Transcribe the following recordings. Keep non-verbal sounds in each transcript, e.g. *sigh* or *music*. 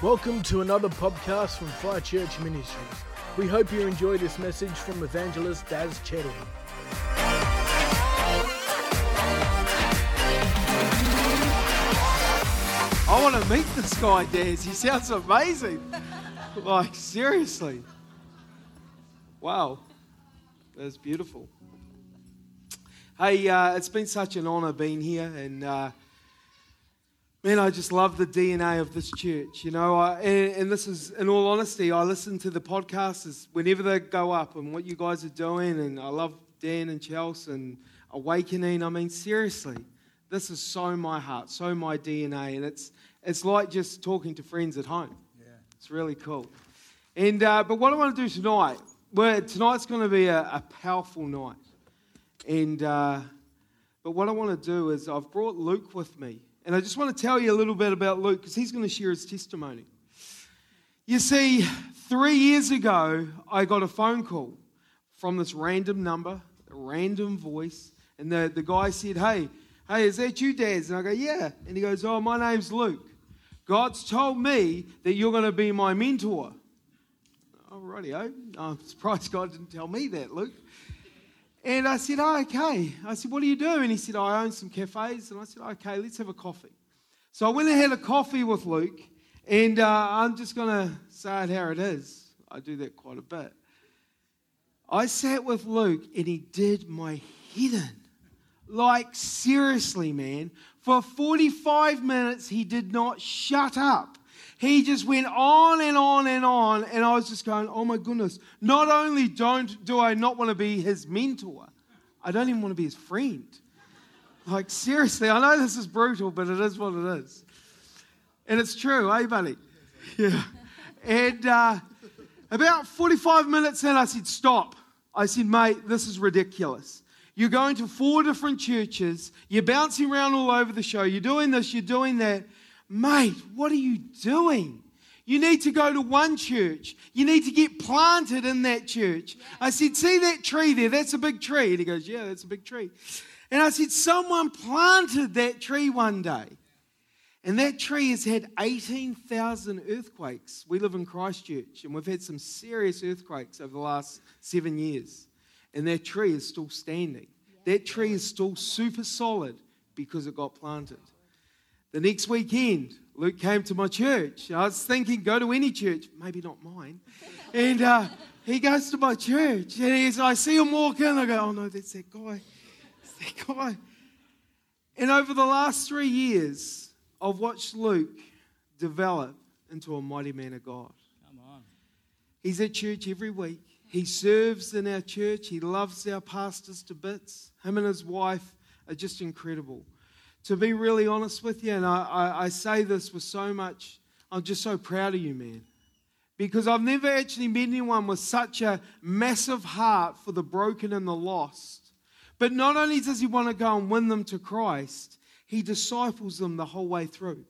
Welcome to another podcast from Fire Church Ministries. We hope you enjoy this message from evangelist Daz Chettle. I want to meet this guy, Daz. He sounds amazing. Like, seriously. Wow. That's beautiful. Hey, uh, it's been such an honor being here, and uh, man, I just love the DNA of this church. You know, I, and, and, this is, in all honesty, I listen to the podcasts whenever they go up and what you guys are doing, and I love Dan and Chelsea and Awakening. I mean, seriously, this is so my heart, so my DNA, and it's it's like just talking to friends at home. Yeah. It's really cool. And uh, but what I want to do tonight, well, tonight's going to be a, a powerful night. And uh, but what I want to do is I've brought Luke with me, and I just want to tell you a little bit about Luke because he's going to share his testimony. You see, three years ago, I got a phone call from this random number, a random voice, and the, the guy said, Hey, hey, is that you, Daz? And I go, Yeah. And he goes, Oh, my name's Luke. God's told me that you're going to be my mentor. Alrighty, I'm surprised God didn't tell me that, Luke. And I said, oh, okay. I said, what do you do? And he said, I own some cafes. And I said, okay, let's have a coffee. So I went and had a coffee with Luke. And uh, I'm just going to say it how it is. I do that quite a bit. I sat with Luke and he did my head in. Like, seriously, man. For 45 minutes, he did not shut up. He just went on and on and on, and I was just going, oh my goodness. Not only don't do I not want to be his mentor, I don't even want to be his friend. Like, seriously, I know this is brutal, but it is what it is. And it's true, eh, buddy? *laughs* Yeah. And uh, about 45 minutes in, I said, stop. I said, mate, this is ridiculous. You're going to four different churches, you're bouncing around all over the show, you're doing this, you're doing that. Mate, what are you doing? You need to go to one church. You need to get planted in that church. I said, See that tree there? That's a big tree. And he goes, Yeah, that's a big tree. And I said, Someone planted that tree one day. And that tree has had 18,000 earthquakes. We live in Christchurch, and we've had some serious earthquakes over the last seven years. And that tree is still standing. That tree is still super solid because it got planted. The next weekend, Luke came to my church. I was thinking, go to any church, maybe not mine. And uh, he goes to my church, and he's, I see him walk in. I go, oh no, that's that guy. That's that guy. And over the last three years, I've watched Luke develop into a mighty man of God. Come on. He's at church every week. He serves in our church. He loves our pastors to bits. Him and his wife are just incredible to be really honest with you, and I, I, I say this with so much, I'm just so proud of you, man. Because I've never actually met anyone with such a massive heart for the broken and the lost. But not only does he want to go and win them to Christ, he disciples them the whole way through.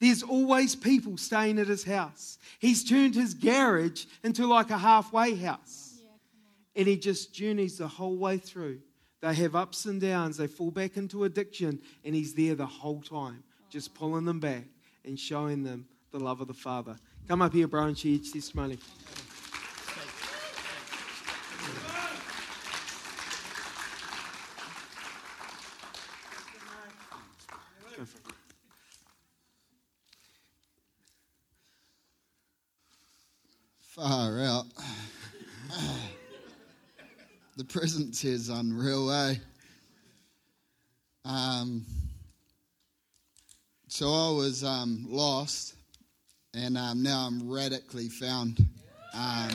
There's always people staying at his house. He's turned his garage into like a halfway house. and he just journeys the whole way through. They have ups and downs. They fall back into addiction, and He's there the whole time, just pulling them back and showing them the love of the Father. Come up here, bro, and share your testimony. Far out. the presence is unreal, eh? Um, so I was um, lost, and um, now I'm radically found. Um,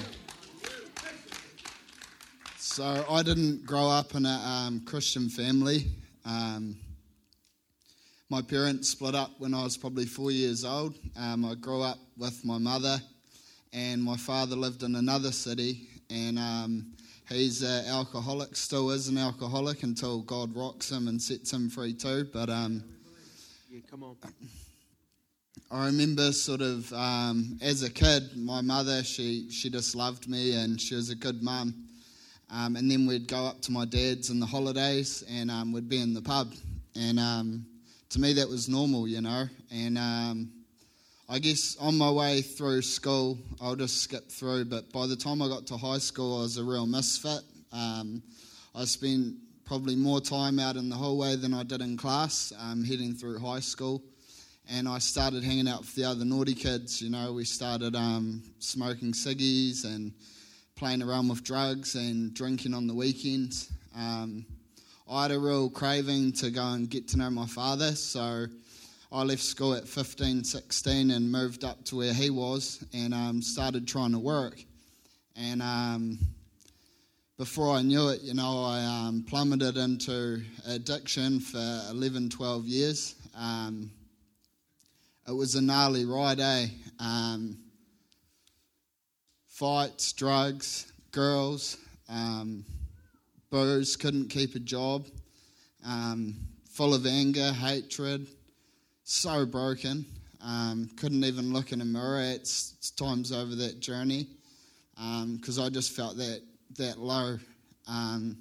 so I didn't grow up in a um, Christian family. Um, my parents split up when I was probably four years old. I grew up with my mother, and my father lived in another city, and He's an alcoholic, still is an alcoholic until God rocks him and sets him free too. But um, yeah, come on. I remember sort of um, as a kid, my mother she she just loved me and she was a good mum. Um, and then we'd go up to my dad's in the holidays and um, we'd be in the pub. And um, to me that was normal, you know. And um, I guess on my way through school, I'll just skip through, but by the time I got to high school, I was a real misfit. Um, I spent probably more time out in the hallway than I did in class, um, heading through high school. And I started hanging out with the other naughty kids. You know, we started um, smoking ciggies and playing around with drugs and drinking on the weekends. Um, I had a real craving to go and get to know my father, so I left school at 15, 16 and moved up to where he was and um, started trying to work. And um, before I knew it, you know, I um, plummeted into addiction for 11, 12 years. Um, it was a gnarly ride, eh? Um, fights, drugs, girls, um, booze, couldn't keep a job, full of anger, hatred so broken. Um, couldn't even look in a mirror at times over that journey because um, I just felt that that low. Um,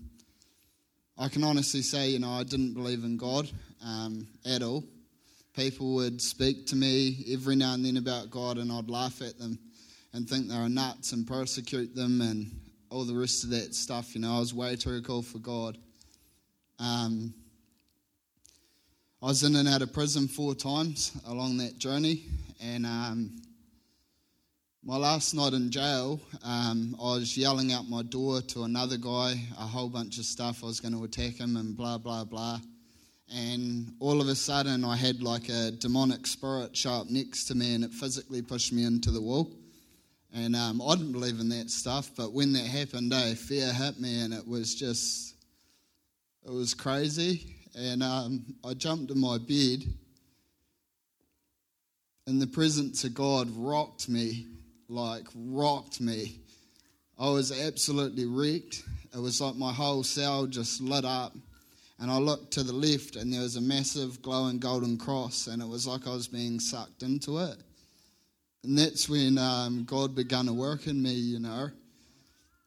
I can honestly say, you know, I didn't believe in God um, at all. People would speak to me every now and then about God, and I'd laugh at them and think they were nuts and persecute them and all the rest of that stuff. You know, I was way too cool for God. Um, I was in and out of prison four times along that journey, and um, my last night in jail, um, I was yelling out my door to another guy a whole bunch of stuff. I was going to attack him and blah, blah, blah. And all of a sudden, I had like a demonic spirit show up next to me, and it physically pushed me into the wall. And um, I didn't believe in that stuff, but when that happened, eh, fear hit me, and it was just, it was crazy and um, I jumped in my bed, and the presence of God rocked me, like rocked me. I was absolutely wrecked. It was like my whole cell just lit up. And I looked to the left, and there was a massive glowing golden cross, and it was like I was being sucked into it. And that's when um, God began to work in me, you know.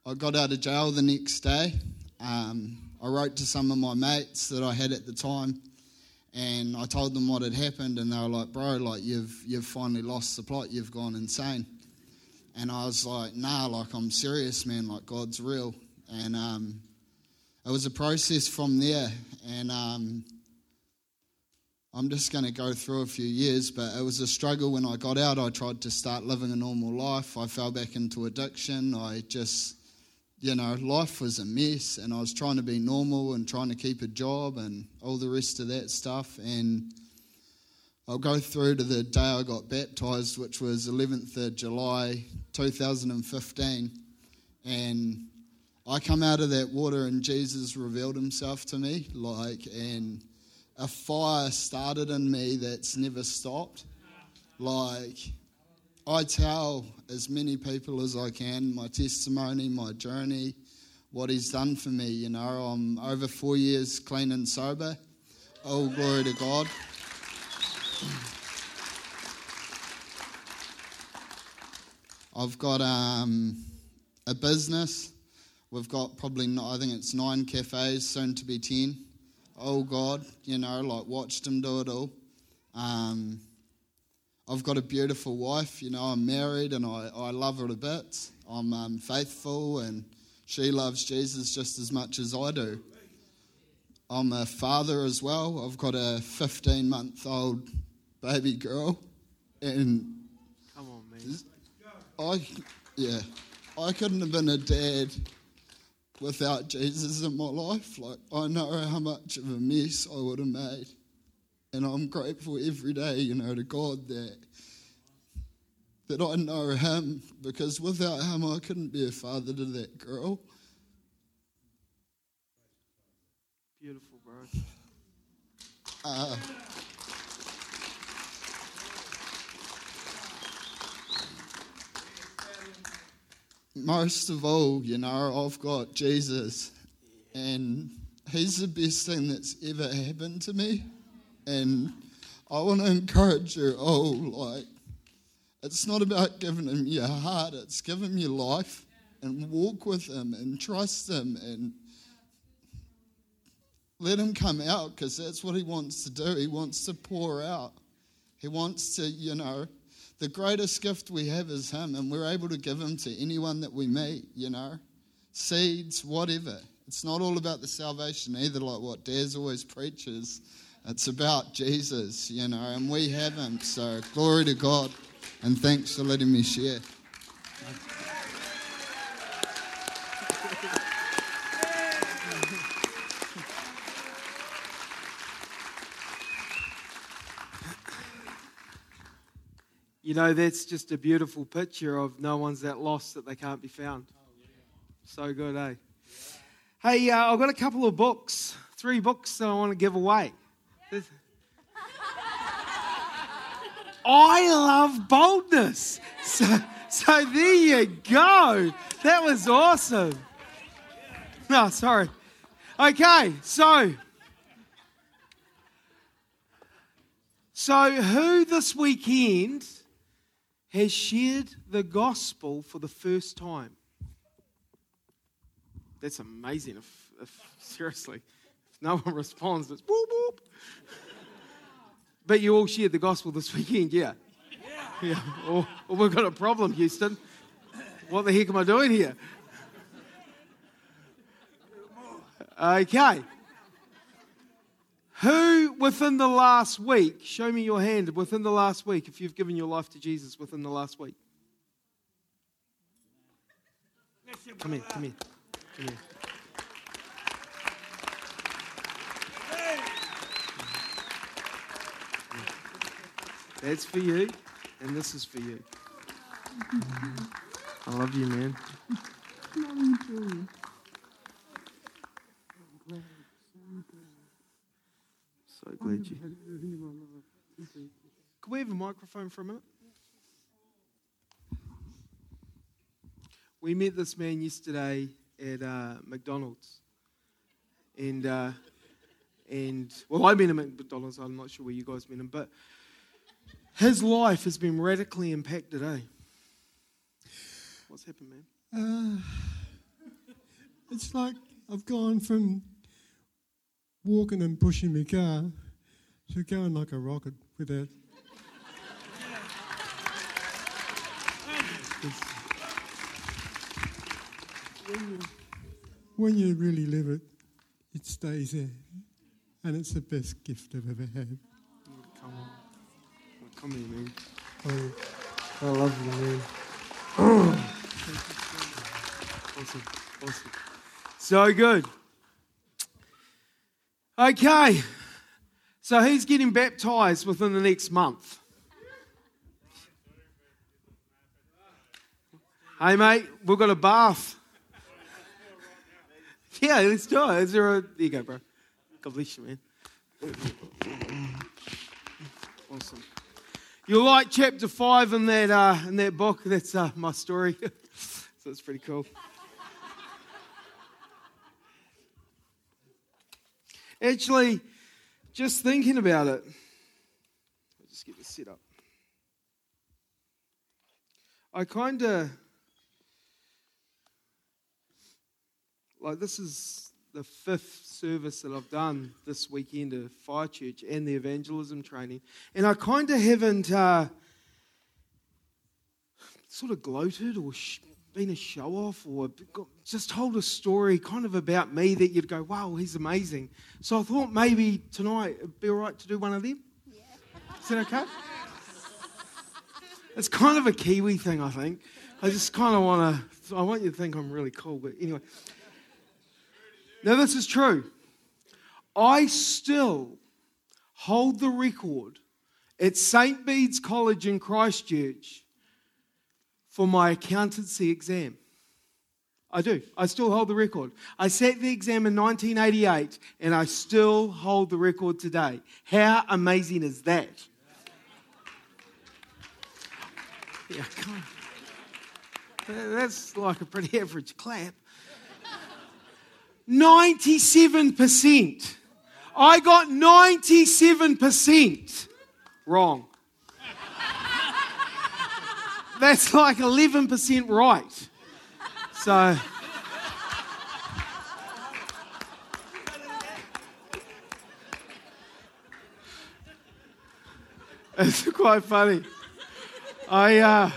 I got out of jail the next day. Um, I wrote to some of my mates that I had at the time, and I told them what had happened, and they were like, "Bro, like you've you've finally lost the plot. You've gone insane." And I was like, "Nah, like I'm serious, man. Like God's real." And um, it was a process from there, and um, I'm just going to go through a few years, but it was a struggle when I got out. I tried to start living a normal life. I fell back into addiction. I just you know, life was a mess and I was trying to be normal and trying to keep a job and all the rest of that stuff. And I'll go through to the day I got baptized, which was 11th of July 2015. And I come out of that water and Jesus revealed himself to me, like, and a fire started in me that's never stopped. Like, I tell as many people as I can my testimony, my journey, what He's done for me. You know, I'm over four years clean and sober. Oh, glory to God. I've got um, a business. We've got probably, I think it's nine cafes, soon to be ten. Oh God, you know, like watched him do it all. Um, I've got a beautiful wife, you know, I'm married and I, I love her a bit. I'm um, faithful and she loves Jesus just as much as I do. I'm a father as well. I've got a 15 month old baby girl. And come on, man. I, yeah, I couldn't have been a dad without Jesus in my life. Like, I know how much of a mess I would have made. And I'm grateful every day, you know, to God that that I know him because without him I couldn't be a father to that girl. Beautiful, bro. Uh, most of all, you know, I've got Jesus, and He's the best thing that's ever happened to me. And I want to encourage you oh, like, it's not about giving him your heart, it's giving him your life and walk with him and trust him and let him come out because that's what he wants to do. He wants to pour out. He wants to, you know, the greatest gift we have is Him, and we're able to give Him to anyone that we meet, you know, seeds, whatever. It's not all about the salvation either, like what Daz always preaches. It's about Jesus, you know, and we have Him. So glory to God, and thanks for letting me share. You know, that's just a beautiful picture of no one's that lost that they can't be found. So good, eh? Hey, uh, I've got a couple of books, three books that I want to give away. I love boldness. So, so there you go. That was awesome. No, sorry. Okay, so. So, who this weekend has shared the gospel for the first time. That's amazing. If, if seriously, no one *laughs* responds, it's boop boop. But you all shared the gospel this *laughs* weekend, yeah. Yeah. Or, or oh, oh, we've got a problem, Houston. What the heck am I doing here? Okay. Who within the last week, show me your hand, within the last week, if you've given your life to Jesus within the last week? Come here, come here, come here. That's for you, and this is for you. I love you, man. So glad you. Can we have a microphone for a minute? We met this man yesterday at uh, McDonald's, and uh, and well, I met him at McDonald's. I'm not sure where you guys met him, but his life has been radically impacted. Eh? What's happened, man? Uh, it's like I've gone from walking and pushing my car to going like a rocket without. when, you, when you really live it, it stays there. And it's the best gift I've ever had. Come here, man. Oh, I love you, man. *clears throat* awesome. Awesome. So good. Okay. So he's getting baptized within the next month. Hey, mate, we've got a bath. Yeah, let's do it. Is there a. There you go, bro. God bless you, man. *clears throat* Awesome. You'll like chapter 5 in that, uh, in that book. That's uh, my story. *laughs* so it's pretty cool. Actually, just thinking about it, I'll just get this set up. I kind of like this is the fifth service that I've done this weekend of Fire Church and the evangelism training, and I kind of haven't uh, sort of gloated or sh- been a show off or just told a story kind of about me that you'd go, wow, he's amazing. So I thought maybe tonight it'd be all right to do one of them. Yeah. Is that okay? It's kind of a Kiwi thing, I think. I just kind of want to, I want you to think I'm really cool, but anyway. Now, this is true. I still hold the record at St. Bede's College in Christchurch for my accountancy exam. I do. I still hold the record. I sat the exam in 1988 and I still hold the record today. How amazing is that? Yeah. That's like a pretty *laughs* average clap. 97%. I got 97% wrong. That's like 11% right. So. It's quite funny. I, uh,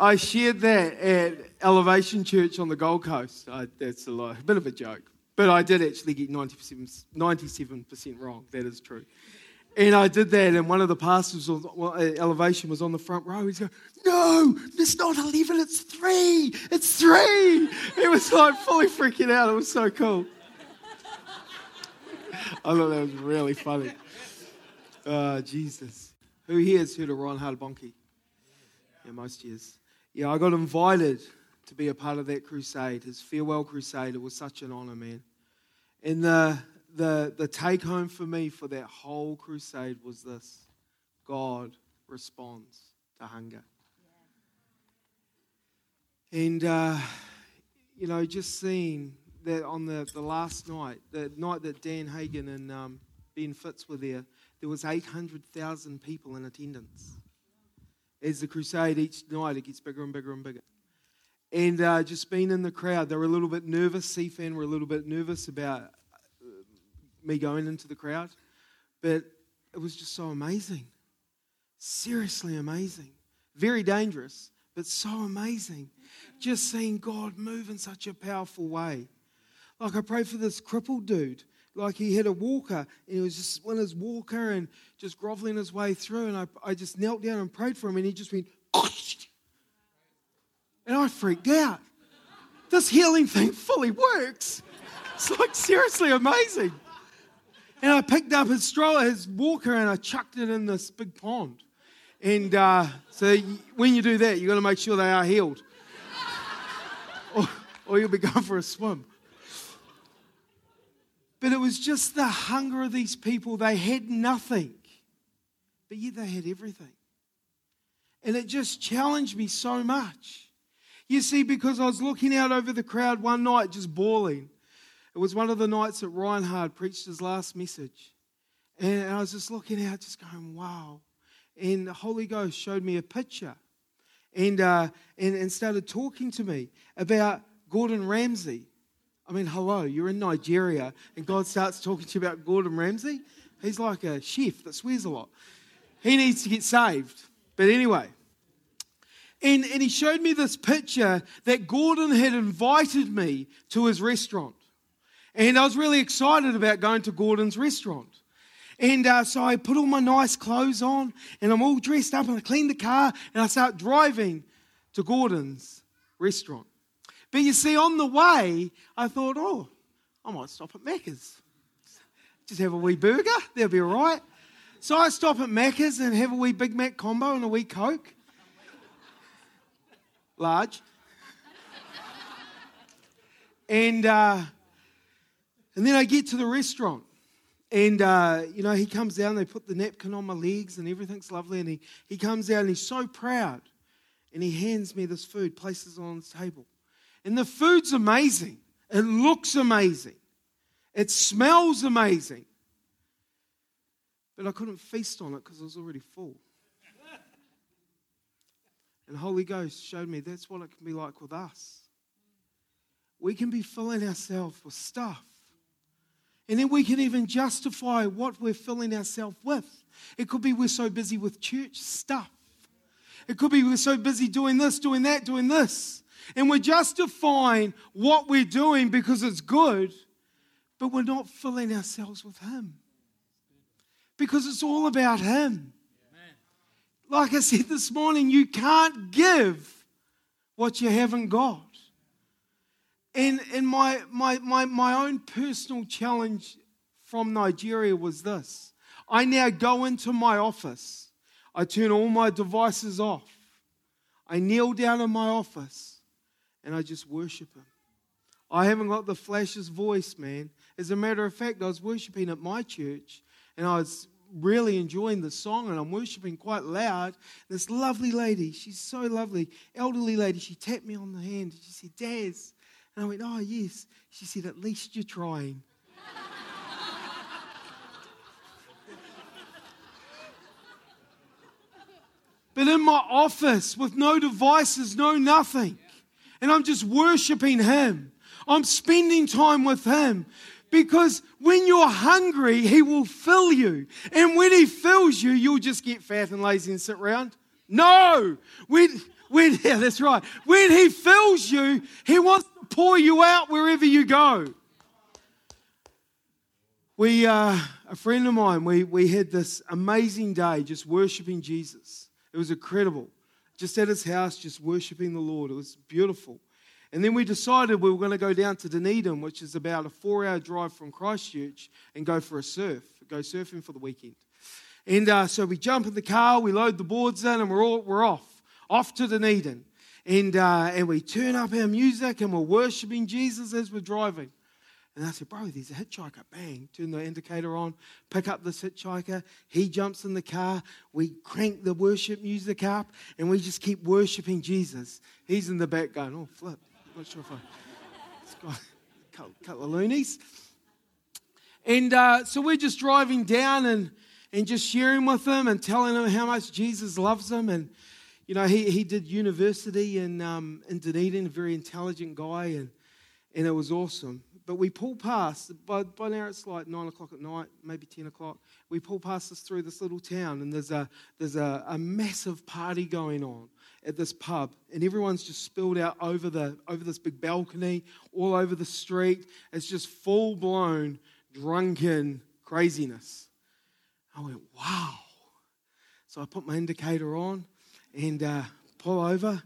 I shared that at Elevation Church on the Gold Coast. I, that's a, a bit of a joke. But I did actually get 97%, 97% wrong. That is true. And I did that, and one of the pastors of uh, Elevation was on the front row. He's going, No, it's not 11, it's three. It's three. He was like fully freaking out. It was so cool. I thought that was really funny. Oh, Jesus. Who here has heard of Reinhard Bonnke? Yeah, most years. Yeah, I got invited to be a part of that crusade, his farewell crusade. It was such an honor, man. And the, the, the take home for me for that whole crusade was this God responds to hunger. And, uh, you know, just seeing that on the, the last night, the night that Dan Hagin and um, Ben Fitz were there, there was 800,000 people in attendance. As the crusade each night, it gets bigger and bigger and bigger. And uh, just being in the crowd, they were a little bit nervous. CFAN were a little bit nervous about uh, me going into the crowd. But it was just so amazing. Seriously amazing. Very dangerous, but so amazing. Just seeing God move in such a powerful way. Like I prayed for this crippled dude. Like he had a walker and he was just on his walker and just groveling his way through. And I, I just knelt down and prayed for him and he just went, and I freaked out. This healing thing fully works. It's like seriously amazing. And I picked up his stroller, his walker, and I chucked it in this big pond. And uh, so when you do that, you've got to make sure they are healed. *laughs* or, or you'll be going for a swim. But it was just the hunger of these people. They had nothing, but yet they had everything. And it just challenged me so much. You see, because I was looking out over the crowd one night just bawling. It was one of the nights that Reinhard preached his last message. And I was just looking out, just going, wow. And the Holy Ghost showed me a picture and, uh, and, and started talking to me about Gordon Ramsay. I mean, hello, you're in Nigeria, and God starts talking to you about Gordon Ramsay. He's like a chef that swears a lot. He needs to get saved. But anyway, and, and he showed me this picture that Gordon had invited me to his restaurant. And I was really excited about going to Gordon's restaurant. And uh, so I put all my nice clothes on and I'm all dressed up and I clean the car and I start driving to Gordon's restaurant. But you see, on the way, I thought, oh, I might stop at Macca's. Just have a wee burger, they'll be all right. So I stop at Macca's and have a wee Big Mac combo and a wee Coke large. and, uh, and then I get to the restaurant. And, uh, you know, he comes down, they put the napkin on my legs, and everything's lovely. And he, he comes and he's so proud. And he hands me this food, places it on the table. And the food's amazing. It looks amazing. It smells amazing. But I couldn't feast on it because I was already full. And Holy Ghost showed me that's what it can be like with us. We can be filling ourselves with stuff. And then we can even justify what we're filling ourselves with. It could be we're so busy with church stuff. It could be we're so busy doing this, doing that, doing this. And we're justifying what we're doing because it's good, but we're not filling ourselves with Him. Because it's all about Him. Like I said this morning, you can't give what you haven't got. And, and my, my, my, my own personal challenge from Nigeria was this I now go into my office, I turn all my devices off, I kneel down in my office, and I just worship Him. I haven't got the flashiest voice, man. As a matter of fact, I was worshiping at my church, and I was really enjoying the song and I'm worshiping quite loud. This lovely lady, she's so lovely, elderly lady, she tapped me on the hand and she said, Daz. And I went, Oh, yes. She said, At least you're trying. but in my office with no devices, no nothing, and I'm just worshiping Him, I'm spending time with Him Because when you're hungry, He will fill you. And when He fills you, you'll just get fat and lazy and sit around. No! When, when, *laughs* yeah, that's right. When He fills you, He wants to pour you out wherever you go. We, uh, a friend of mine, we, we had this amazing day just worshiping Jesus. It was incredible. Just at his house, just worshiping the Lord. It was beautiful. And then we decided we were going to go down to Dunedin, which is about a four hour drive from Christchurch, and go for a surf, go surfing for the weekend. And uh, so we jump in the car, we load the boards in, and we're, all, we're off, off to Dunedin. And, uh, and we turn up our music and we're worshiping Jesus as we're driving. And I said, Bro, there's a hitchhiker. Bang, turn the indicator on, pick up this hitchhiker. He jumps in the car. We crank the worship music up, and we just keep worshiping Jesus. He's in the back going, Oh, flip. Not sure if I. It's got a couple of loonies. And uh, so we're just driving down and, and just sharing with them and telling them how much Jesus loves them. And, you know, he, he did university in, um, in Dunedin, a very intelligent guy, and, and it was awesome. But we pull past, by, by now it's like 9 o'clock at night, maybe 10 o'clock. We pull past this through this little town, and there's a, there's a, a massive party going on at this pub, and everyone's just spilled out over, the, over this big balcony, all over the street. It's just full blown drunken craziness. I went, wow. So I put my indicator on and uh, pull over.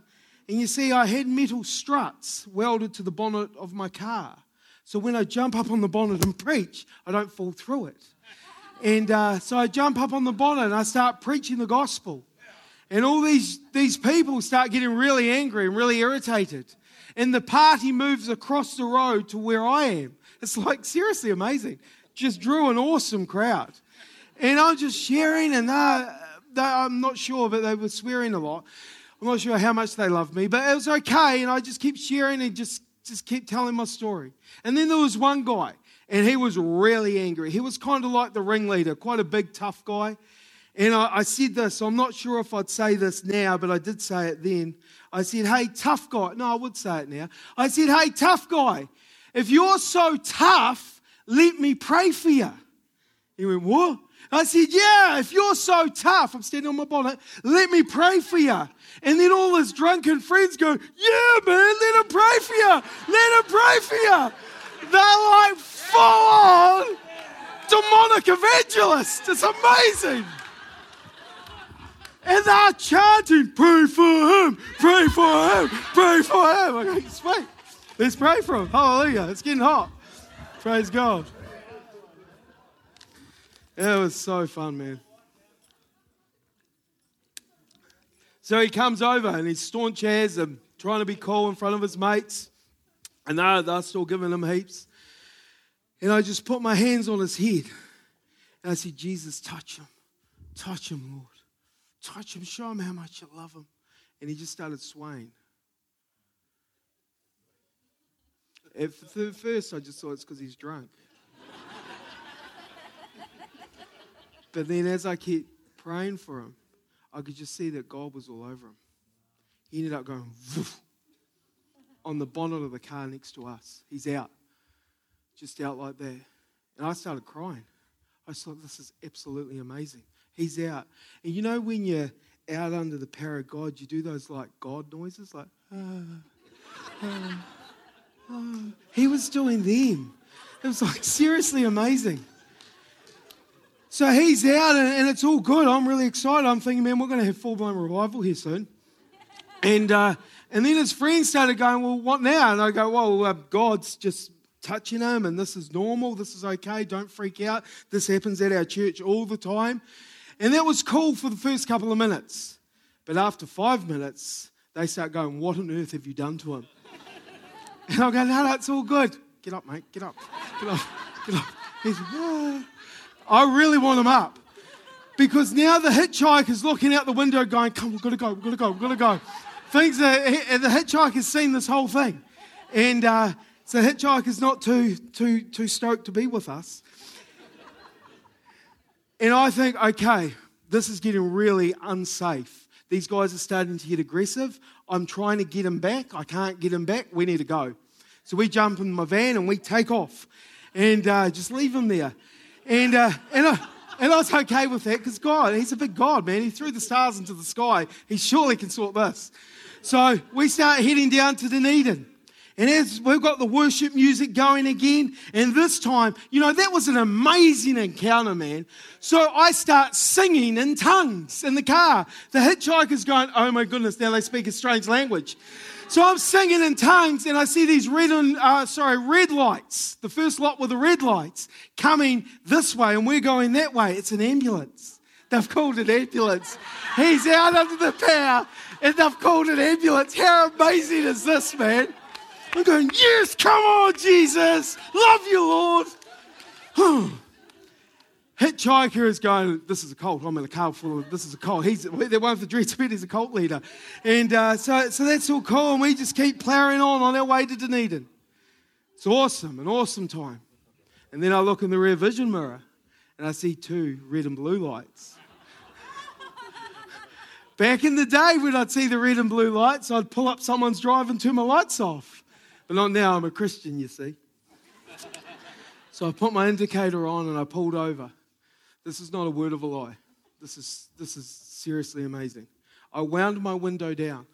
And you see, I had metal struts welded to the bonnet of my car. So when I jump up on the bonnet and preach, I don't fall through it. And uh, so I jump up on the bonnet and I start preaching the gospel. And all these, these people start getting really angry and really irritated. And the party moves across the road to where I am. It's like seriously amazing. Just drew an awesome crowd. And I'm just sharing, and they, they, I'm not sure, but they were swearing a lot. I'm not sure how much they loved me, but it was okay. And I just keep sharing and just, just keep telling my story. And then there was one guy, and he was really angry. He was kind of like the ringleader, quite a big, tough guy. And I, I said this, I'm not sure if I'd say this now, but I did say it then. I said, Hey, tough guy. No, I would say it now. I said, Hey, tough guy, if you're so tough, let me pray for you. He went, What? I said, Yeah, if you're so tough, I'm standing on my bonnet, let me pray for you. And then all his drunken friends go, Yeah, man, let him pray for you. Let him pray for you. They're like full on demonic evangelists. It's amazing. And they're chanting, Pray for him, pray for him, pray for him. I go, Sweet. Let's pray for him. Hallelujah. It's getting hot. Praise God. It was so fun, man. So he comes over and he's staunch as and trying to be cool in front of his mates. And they're, they're still giving him heaps. And I just put my hands on his head. And I said, Jesus, touch him. Touch him, Lord. Touch him. Show him how much you love him. And he just started swaying. At first, I just thought it's because he's drunk. but then, as I kept praying for him, I could just see that God was all over him. He ended up going on the bonnet of the car next to us. He's out, just out like that. And I started crying. I thought, this is absolutely amazing. He's out. And you know, when you're out under the power of God, you do those like God noises, like, ah, ah. Oh, he was doing them. It was like seriously amazing. So he's out and, and, it's all good. I'm really excited. I'm thinking, man, we're going to have full blown revival here soon. And, uh, and then his friends started going, well, what now? And I go, well, uh, God's just touching him and this is normal. This is okay. Don't freak out. This happens at our church all the time. And that was cool for the first couple of minutes. But after five minutes, they start going, what on earth have you done to him? *laughs* And I'll go, no, it's all good. Get up, mate. Get up. Get up. Get up. He's. I really want him up. Because now the hitchhiker's looking out the window going, come, we've got to go, we've got to go, we've got to go. Things are, the hitchhiker's seen this whole thing. And uh, so the hitchhiker's not too, too, too stoked to be with us. And I think, okay, this is getting really unsafe. These guys are starting to get aggressive. I'm trying to get them back. I can't get them back. We need to go. So we jump in my van and we take off. and uh, just leave them there. And, uh, and, I, and I was okay with that because God, He's a big God, man. He threw the stars into the sky. He surely can sort this. So we start heading down to Dunedin. And as we've got the worship music going again, and this time, you know, that was an amazing encounter, man. So I start singing in tongues in the car. The hitchhiker's going, oh my goodness, now they speak a strange language. So I'm singing in tongues, and I see these red and uh, sorry red lights. The first lot with the red lights coming this way, and we're going that way. It's an ambulance. They've called an ambulance. He's out under the power, and they've called an ambulance. How amazing is this, man? I'm going, yes, come on, Jesus. Love you, Lord. Hitchhiker is going, this is a cult. I'm in a car full of, this is a cult. He's, the one with the dread speed, he's a cult leader. And uh, so, so that's all cool. And we just keep ploughing on on our way to Dunedin. It's awesome, an awesome time. And then I look in the rear vision mirror and I see two red and blue lights. *laughs* Back in the day when I'd see the red and blue lights, I'd pull up someone's drive and turn my lights off. But not now, I'm a Christian, you see. So I put my indicator on and I pulled over. This is not a word of a lie. This is, this is seriously amazing. I wound my window down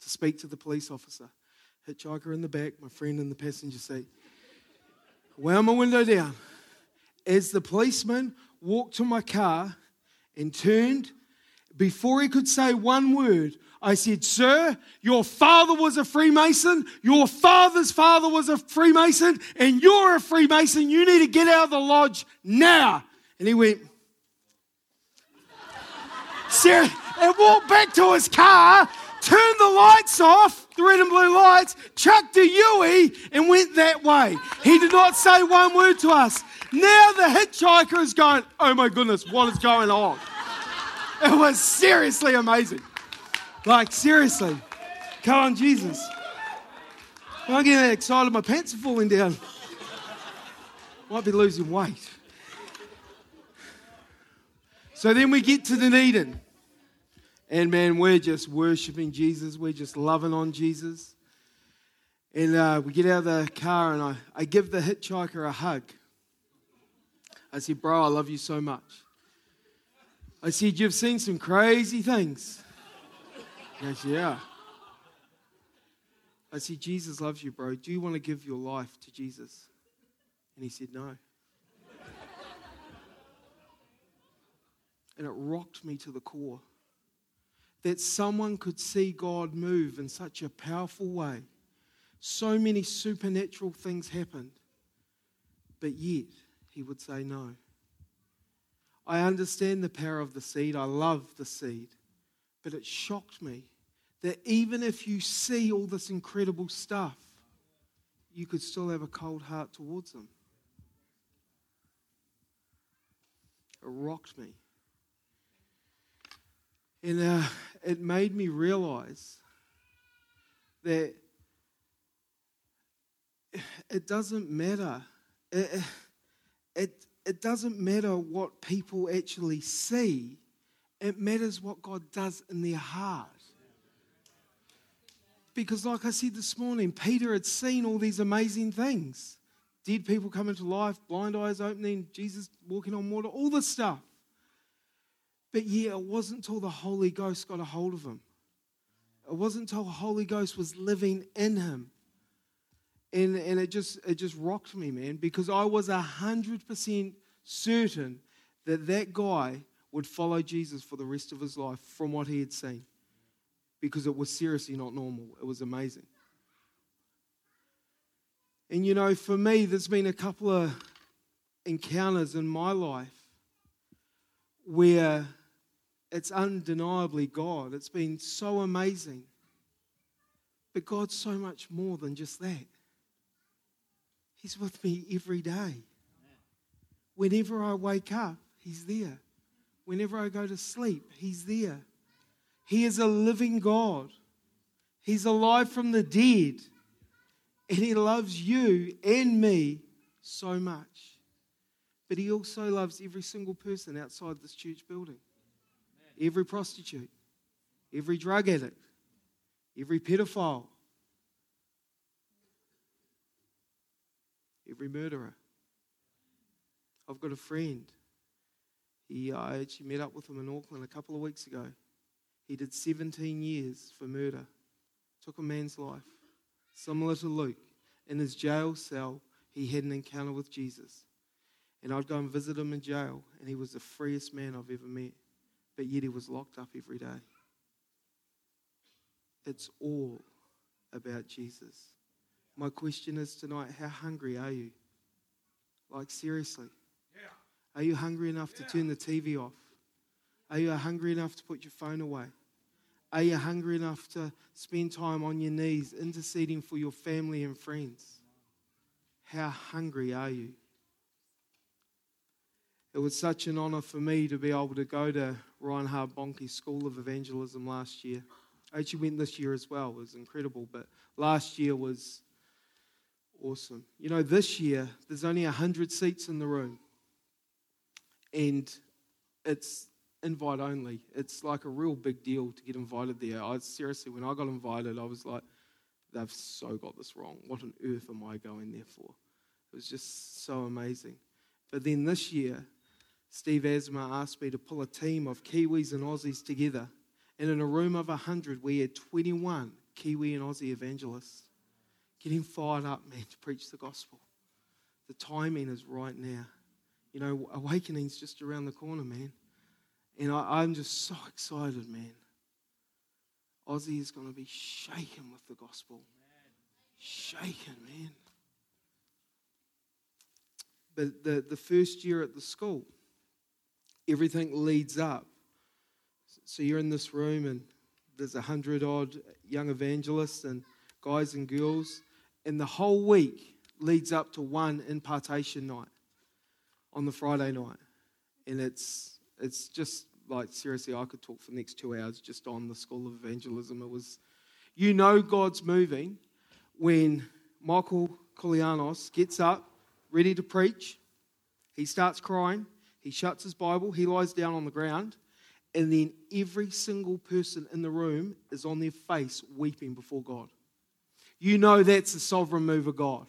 to speak to the police officer. Hitchhiker in the back, my friend in the passenger seat. Wound my window down. As the policeman walked to my car and turned, before he could say one word, I said, Sir, your father was a Freemason, your father's father was a Freemason, and you're a Freemason. You need to get out of the lodge now. And he went, Sir, and walked back to his car, turned the lights off, the red and blue lights, chucked a Yui, and went that way. He did not say one word to us. Now the hitchhiker is going, Oh my goodness, what is going on? It was seriously amazing. Like, seriously. Come on, Jesus. I'm getting that excited. My pants are falling down. Might be losing weight. So then we get to the Dunedin. And man, we're just worshiping Jesus. We're just loving on Jesus. And uh, we get out of the car and I, I give the hitchhiker a hug. I said, Bro, I love you so much. I said, You've seen some crazy things. Yeah. I said, Jesus loves you, bro. Do you want to give your life to Jesus? And he said, No. and it rocked me to the core that someone could see God move in such a powerful way. So many supernatural things happened, but yet he would say no. I understand the power of the seed. I love the seed. But it shocked me that even if you see all this incredible stuff, you could still have a cold heart towards them. It rocked me. And uh, it made me realize that it doesn't matter. It, it, it doesn't matter what people actually see it matters what God does in their heart. Because, like I said this morning, Peter had seen all these amazing things dead people come into life, blind eyes opening, Jesus walking on water, all this stuff. But yeah, it wasn't until the Holy Ghost got a hold of him. It wasn't until the Holy Ghost was living in him. And, and it just it just rocked me, man, because I was hundred percent certain that that guy would follow Jesus for the rest of his life from what he had seen because it was seriously not normal. It was amazing. And you know, for me, there's been a couple of encounters in my life where it's undeniably God. It's been so amazing. But God's so much more than just that. He's with me every day. Whenever I wake up, He's there. Whenever I go to sleep, He's there. He is a living God. He's alive from the dead. And He loves you and me so much. But He also loves every single person outside this church building every prostitute, every drug addict, every pedophile, every murderer, I've got a friend. He, uh, I actually met up with him in Auckland a couple of weeks ago. He did 17 years for murder, took a man's life. Similar to Luke, in his jail cell, he had an encounter with Jesus. And I'd go and visit him in jail, and he was the freest man I've ever met. But yet he was locked up every day. It's all about Jesus. My question is tonight how hungry are you? Like, seriously. Are you hungry enough to turn the TV off? Are you hungry enough to put your phone away? Are you hungry enough to spend time on your knees interceding for your family and friends? How hungry are you? It was such an honor for me to be able to go to Reinhard Bonnke School of Evangelism last year. I actually went this year as well. It was incredible, but last year was awesome. You know, this year there's only 100 seats in the room and it's invite only. It's like a real big deal to get invited there. I seriously, when I got invited, I was like, they've so got this wrong. What on earth am I going there for? It was just so amazing. But then this year, Steve Asma asked me to pull a team of Kiwis and Aussies together. And in a room of 100, we had 21 Kiwi and Aussie evangelists getting fired up, man, to preach the gospel. The timing is right now. You know, awakening's just around the corner, man. And I, am just so excited, man. Aussie is going to be shaken with the gospel. Shaken, man. But the, the first year at the school, everything leads up. So you're in this room, and there's a hundred odd young evangelists and guys and girls, and the whole week leads up to one impartation night on the Friday night. And it's, it's just like, seriously, I could talk for the next two hours just on the School of Evangelism. It was, you know, God's moving when Michael Koulianos gets up, ready to preach. He starts crying. He shuts his Bible. He lies down on the ground. And then every single person in the room is on their face weeping before God. You know that's the sovereign move of God.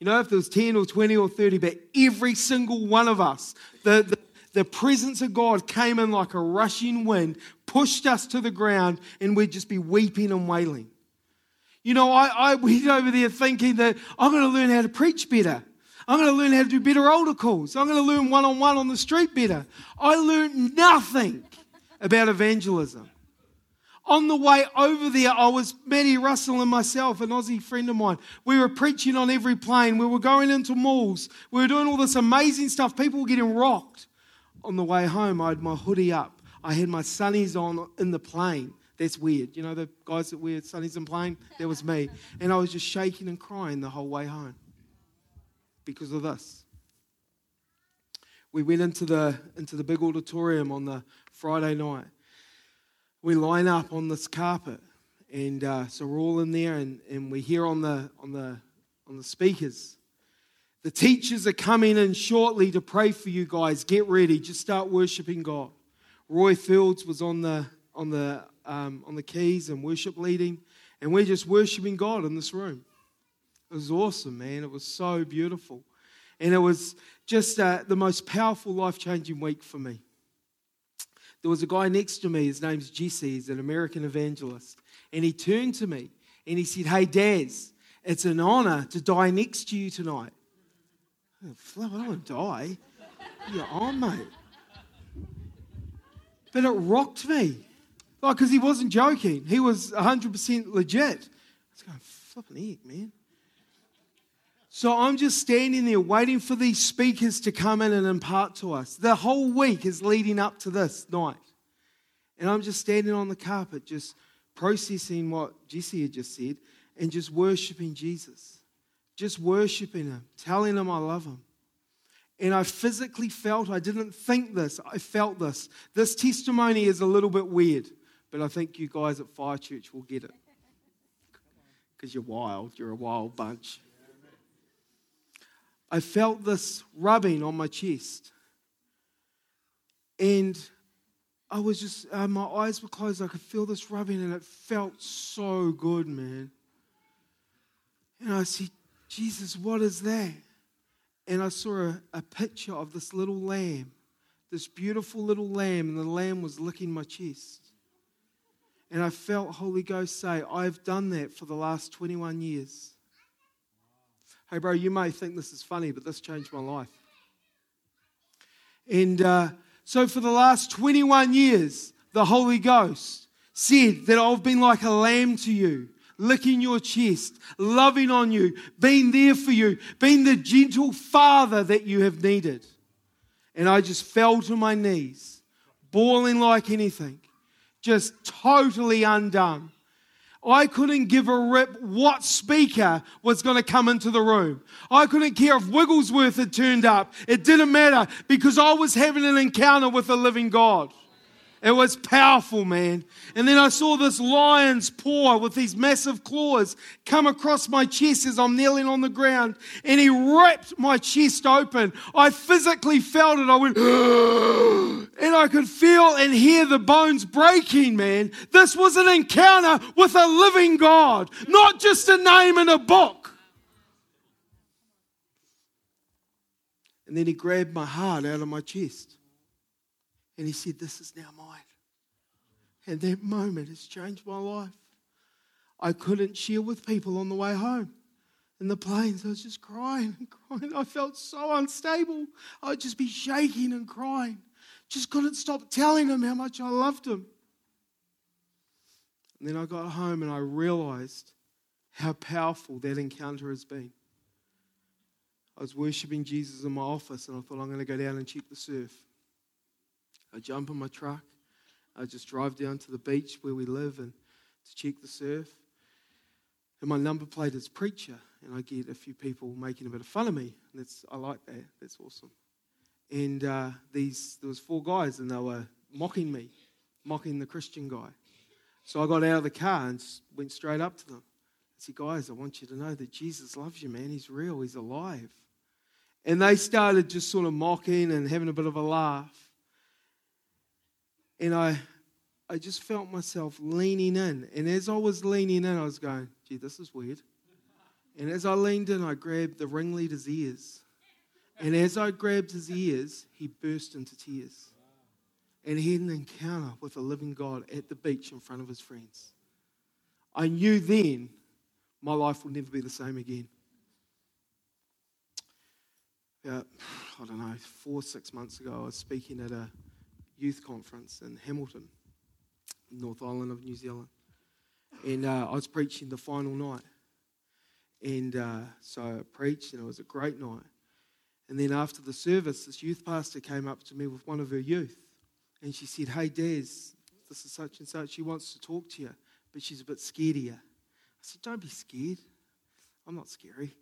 You know, if there was 10 or 20 or 30, but every single one of us, the, the, the presence of God came in like a rushing wind, pushed us to the ground, and we'd just be weeping and wailing. You know, I, I went over there thinking that I'm going to learn how to preach better. I'm going to learn how to do better altar calls. I'm going to learn one on one on the street better. I learned nothing about evangelism. On the way over there, I was Maddie Russell and myself, an Aussie friend of mine. We were preaching on every plane. We were going into malls. We were doing all this amazing stuff. People were getting rocked. On the way home, I had my hoodie up. I had my sunnies on in the plane. That's weird. You know the guys that wear sunnies in plane? That was me. And I was just shaking and crying the whole way home because of this. We went into the, into the big auditorium on the Friday night we line up on this carpet, and uh, so we're all in there, and, and we hear on the on the on the speakers. The teachers are coming in shortly to pray for you guys. Get ready. Just start worshiping God. Roy Fields was on the on the um, on the keys and worship leading, and we're just worshiping God in this room. It was awesome, man. It was so beautiful, and it was just uh, the most powerful, life changing week for me. There was a guy next to me, his name's Jesse, he's an American evangelist. And he turned to me and he said, Hey, Daz, it's an honor to die next to you tonight. Oh, Flip, I don't want to die. You're on, mate. But it rocked me. Like, because he wasn't joking. He was 100% legit. I was going, flipping heck, man. So I'm just standing there waiting for these speakers to come in and impart to us. The whole week is leading up to this night. And I'm just standing on the carpet, just processing what Jesse had just said and just worshiping Jesus. Just worshiping Him, telling Him I love Him. And I physically felt, I didn't think this, I felt this. This testimony is a little bit weird, but I think you guys at Fire Church will get it. Because you're wild, you're a wild bunch. I felt this rubbing on my chest. And I was just, uh, my eyes were closed. I could feel this rubbing, and it felt so good, man. And I said, Jesus, what is that? and I saw a, a picture of this little lamb, this beautiful little lamb, and the lamb was licking my chest. And I felt Holy Ghost say, I've done that for the last 21 years. Hey, bro, you may think this is funny, but this changed my life. And uh, so, for the last 21 years, the Holy Ghost said that I've been like a lamb to you, licking your chest, loving on you, being there for you, being the gentle father that you have needed. And I just fell to my knees, bawling like anything, just totally undone. I couldn't give a rip what speaker was going to come into the room. I couldn't care if Wigglesworth had turned up. It didn't matter because I was having an encounter with the living God. It was powerful, man. And then I saw this lion's paw with these massive claws come across my chest as I'm kneeling on the ground, and he ripped my chest open. I physically felt it. I went, *gasps* and I could feel and hear the bones breaking, man. This was an encounter with a living God, not just a name in a book. And then he grabbed my heart out of my chest. And he said, This is now mine. And that moment has changed my life. I couldn't share with people on the way home. In the planes, I was just crying and crying. I felt so unstable. I'd just be shaking and crying. Just couldn't stop telling him how much I loved him. And then I got home and I realized how powerful that encounter has been. I was worshiping Jesus in my office and I thought I'm going to go down and check the surf. I jump in my truck. I just drive down to the beach where we live and to check the surf. And my number plate is preacher, and I get a few people making a bit of fun of me. That's I like that. That's awesome. And uh, these there was four guys, and they were mocking me, mocking the Christian guy. So I got out of the car and went straight up to them. I said, "Guys, I want you to know that Jesus loves you, man. He's real. He's alive." And they started just sort of mocking and having a bit of a laugh. And I, I just felt myself leaning in. And as I was leaning in, I was going, gee, this is weird. And as I leaned in, I grabbed the ringleader's ears. And as I grabbed his ears, he burst into tears. And he had an encounter with a living God at the beach in front of his friends. I knew then my life would never be the same again. About, I don't know, four, six months ago, I was speaking at a youth conference in Hamilton, North Island of New Zealand. And uh, I was preaching the final night. And uh, so I preached, and it was a great night. And then after the service, this youth pastor came up to me with one of her youth. And she said, Hey, Daz, this is such and such. She wants to talk to you, but she's a bit scared of you. I said, Don't be scared. I'm not scary.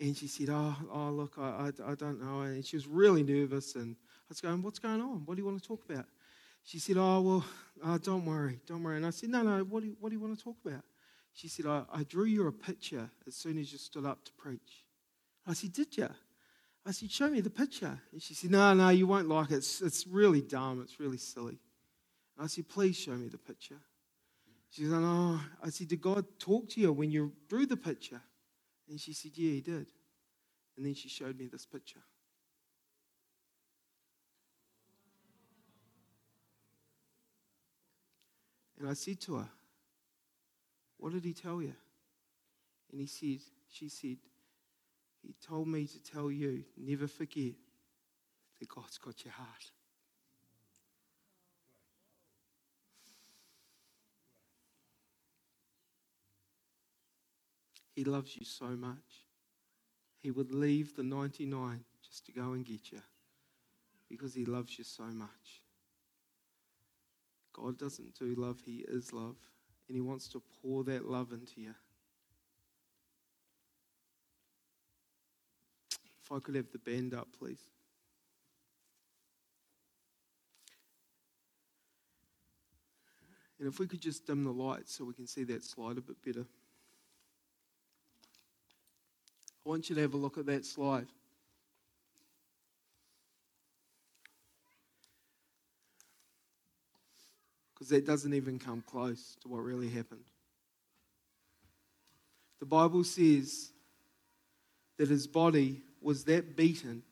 And she said, Oh, oh look, I, I, I don't know. And she was really nervous. And was going, What's going on? What do you want to talk about? She said, Oh, well, uh, don't worry, don't worry. And I said, No, no, what do you, what do you want to talk about? She said, I, I drew you a picture as soon as you stood up to preach. I said, Did you? I said, Show me the picture. And she said, No, no, you won't like it. It's, it's really dumb. It's really silly. And I said, Please show me the picture. She said, Oh, I said, Did God talk to you when you drew the picture? And she said, Yeah, he did. And then she showed me this picture. And I said to her, What did he tell you? And he said, She said, He told me to tell you, never forget that God's got your heart. He loves you so much. He would leave the 99 just to go and get you because he loves you so much. God doesn't do love, He is love. And He wants to pour that love into you. If I could have the band up, please. And if we could just dim the lights so we can see that slide a bit better. I want you to have a look at that slide. Because that doesn't even come close to what really happened. The Bible says that his body was that beaten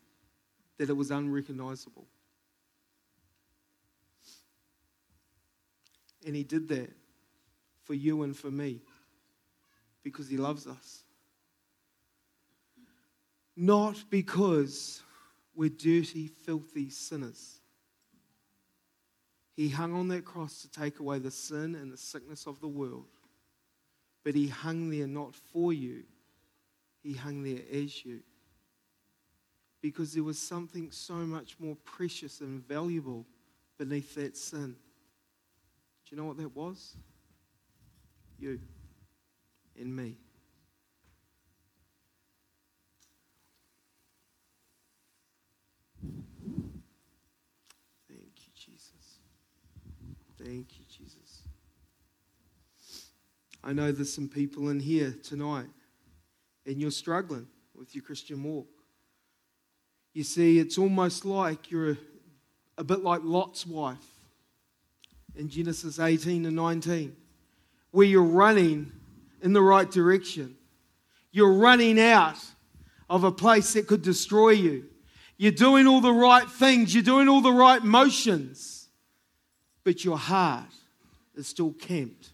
that it was unrecognizable. And he did that for you and for me because he loves us. Not because we're dirty, filthy sinners. He hung on that cross to take away the sin and the sickness of the world. But he hung there not for you, he hung there as you. Because there was something so much more precious and valuable beneath that sin. Do you know what that was? You and me. Thank you, Jesus. Thank you, Jesus. I know there's some people in here tonight and you're struggling with your Christian walk. You see, it's almost like you're a, a bit like Lot's wife in Genesis 18 and 19, where you're running in the right direction. You're running out of a place that could destroy you. You're doing all the right things, you're doing all the right motions, but your heart is still camped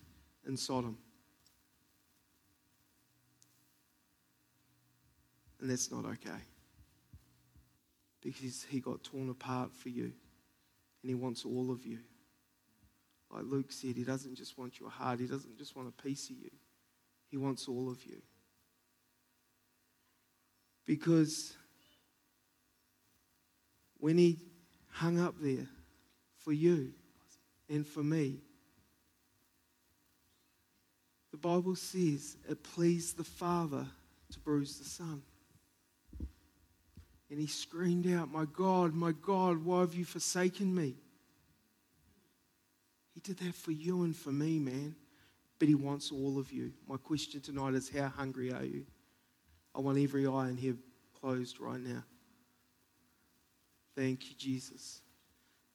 in Sodom. And that's not okay. Because he got torn apart for you. And he wants all of you. Like Luke said, he doesn't just want your heart, he doesn't just want a piece of you. He wants all of you. Because when he hung up there for you and for me, the Bible says it pleased the Father to bruise the Son. And he screamed out, My God, my God, why have you forsaken me? He did that for you and for me, man. But he wants all of you. My question tonight is how hungry are you? I want every eye in here closed right now. Thank you, Jesus.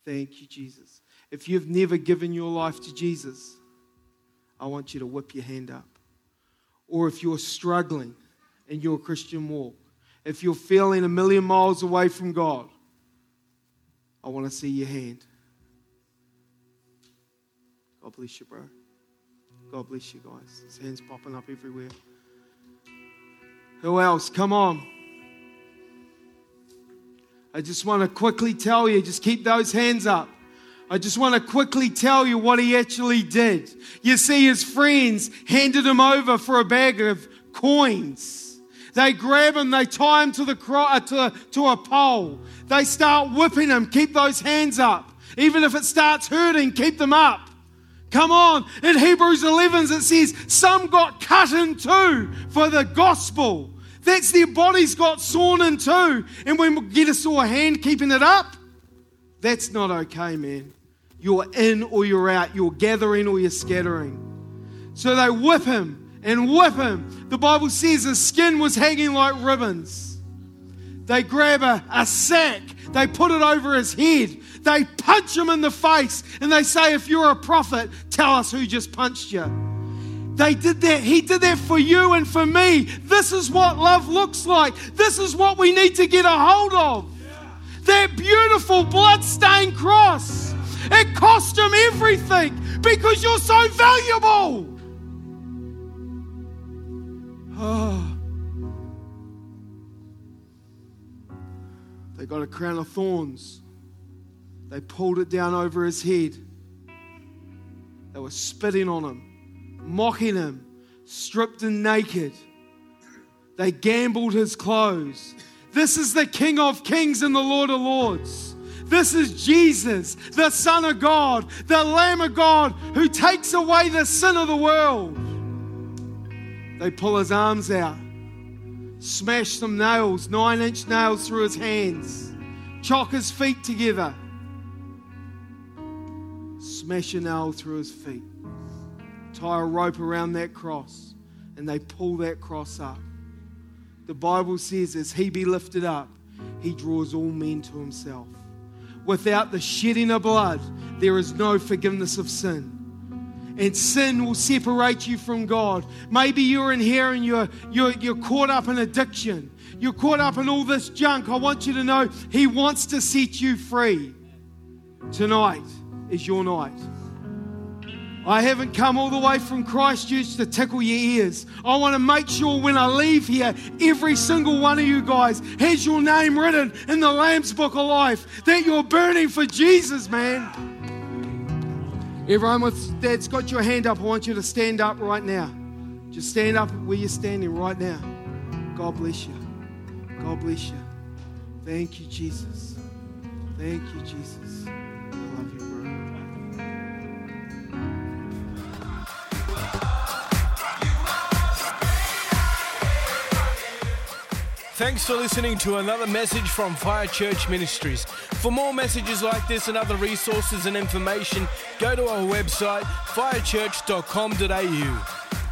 Thank you, Jesus. If you've never given your life to Jesus, I want you to whip your hand up. Or if you're struggling in your Christian walk, if you're feeling a million miles away from God, I want to see your hand. God bless you, bro. God bless you guys. His hands popping up everywhere. Who else? Come on. I just want to quickly tell you, just keep those hands up. I just want to quickly tell you what he actually did. You see, his friends handed him over for a bag of coins. They grab him, they tie him to, the uh, to, to a pole. They start whipping him. Keep those hands up. Even if it starts hurting, keep them up. Come on. In Hebrews 11, it says, Some got cut in two for the gospel. That's their bodies got sawn in two. And when we get a sore hand keeping it up, that's not okay, man. You're in or you're out. You're gathering or you're scattering. So they whip him and whip him. The Bible says his skin was hanging like ribbons. They grab a, a sack, they put it over his head, they punch him in the face, and they say, If you're a prophet, tell us who just punched you. They did that. He did that for you and for me. This is what love looks like. This is what we need to get a hold of. That beautiful blood-stained cross. It cost him everything because you're so valuable. Oh. They got a crown of thorns. They pulled it down over his head. They were spitting on him, mocking him, stripped and naked. They gambled his clothes. This is the King of Kings and the Lord of Lords. This is Jesus, the Son of God, the Lamb of God, who takes away the sin of the world. They pull his arms out, smash some nails, nine inch nails through his hands, chock his feet together, smash a nail through his feet, tie a rope around that cross, and they pull that cross up. The Bible says, as he be lifted up, he draws all men to himself. Without the shedding of blood, there is no forgiveness of sin. and sin will separate you from God. Maybe you're in here and you're, you're, you're caught up in addiction. You're caught up in all this junk. I want you to know He wants to set you free. Tonight is your night. I haven't come all the way from Christchurch to tickle your ears. I want to make sure when I leave here, every single one of you guys has your name written in the Lamb's Book of Life, that you're burning for Jesus, man. Everyone with, that's got your hand up, I want you to stand up right now. Just stand up where you're standing right now. God bless you. God bless you. Thank you, Jesus. Thank you, Jesus. Thanks for listening to another message from Fire Church Ministries. For more messages like this and other resources and information, go to our website firechurch.com.au.